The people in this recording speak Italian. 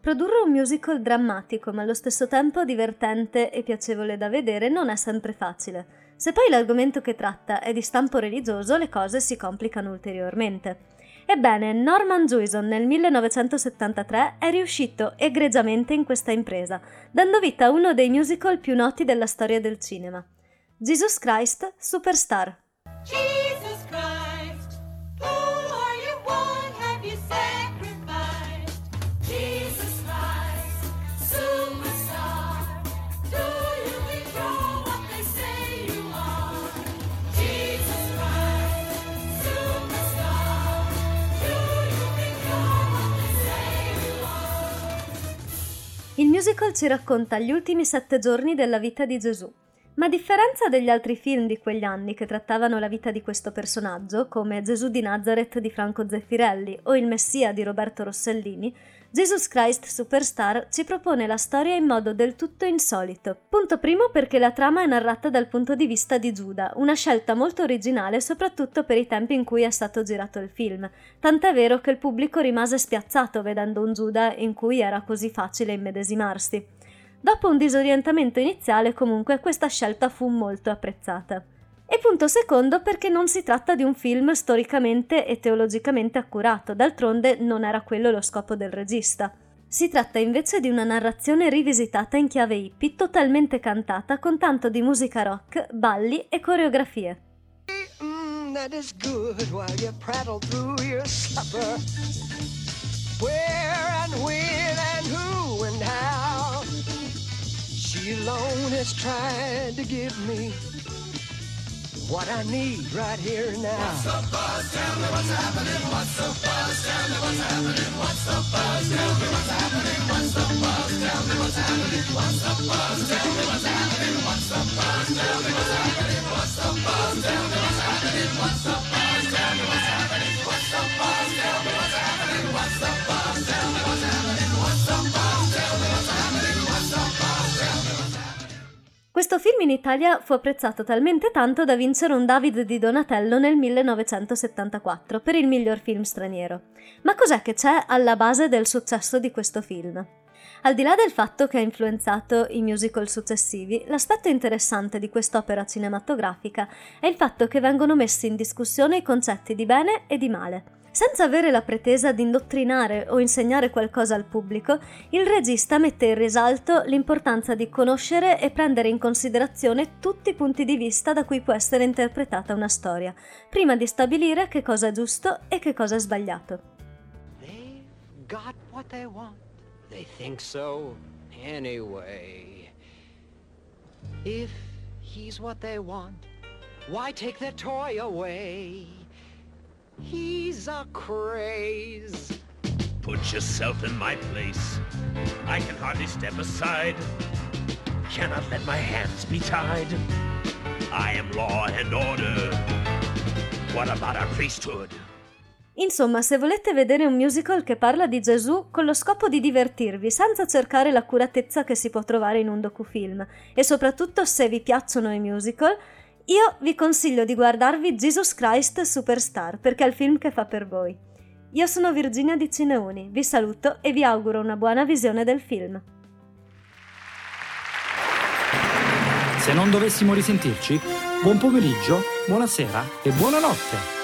Produrre un musical drammatico ma allo stesso tempo divertente e piacevole da vedere non è sempre facile. Se poi l'argomento che tratta è di stampo religioso, le cose si complicano ulteriormente. Ebbene, Norman Jewison nel 1973 è riuscito egregiamente in questa impresa, dando vita a uno dei musical più noti della storia del cinema. Jesus Christ Superstar. Jesus musical ci racconta gli ultimi sette giorni della vita di Gesù. Ma a differenza degli altri film di quegli anni che trattavano la vita di questo personaggio, come Gesù di Nazareth di Franco Zeffirelli o Il Messia di Roberto Rossellini, Jesus Christ Superstar ci propone la storia in modo del tutto insolito. Punto primo perché la trama è narrata dal punto di vista di Giuda, una scelta molto originale soprattutto per i tempi in cui è stato girato il film, tant'è vero che il pubblico rimase spiazzato vedendo un Giuda in cui era così facile immedesimarsi. Dopo un disorientamento iniziale, comunque, questa scelta fu molto apprezzata. E punto secondo perché non si tratta di un film storicamente e teologicamente accurato, d'altronde non era quello lo scopo del regista. Si tratta invece di una narrazione rivisitata in chiave hippie, totalmente cantata, con tanto di musica rock, balli e coreografie. Mm, that is good while you prattle through your supper. Where and when moon has tried to give me what I need right here and now. What's the buzz? Tell me what's happening. What's the buzz? Tell me what's happening. What's the buzz? Tell me what's happening. What's the buzz? Tell me what's happening. What's the buzz? Tell me what's happening. What's the buzz? Tell me what's Questo film in Italia fu apprezzato talmente tanto da vincere un David di Donatello nel 1974 per il miglior film straniero. Ma cos'è che c'è alla base del successo di questo film? Al di là del fatto che ha influenzato i musical successivi, l'aspetto interessante di quest'opera cinematografica è il fatto che vengono messi in discussione i concetti di bene e di male. Senza avere la pretesa di indottrinare o insegnare qualcosa al pubblico, il regista mette in risalto l'importanza di conoscere e prendere in considerazione tutti i punti di vista da cui può essere interpretata una storia, prima di stabilire che cosa è giusto e che cosa è sbagliato. So anyway. If he's what they want, why take their toy away? He's a craze. Put yourself in my place. I can hardly step aside. Cannot let my hands be tied. I am law and order. What about our priesthood? Insomma, se volete vedere un musical che parla di Gesù con lo scopo di divertirvi, senza cercare l'accuratezza che si può trovare in un docufilm, e soprattutto se vi piacciono i musical, io vi consiglio di guardarvi Jesus Christ Superstar, perché è il film che fa per voi. Io sono Virginia di Cineuni, vi saluto e vi auguro una buona visione del film. Se non dovessimo risentirci, buon pomeriggio, buonasera e buonanotte.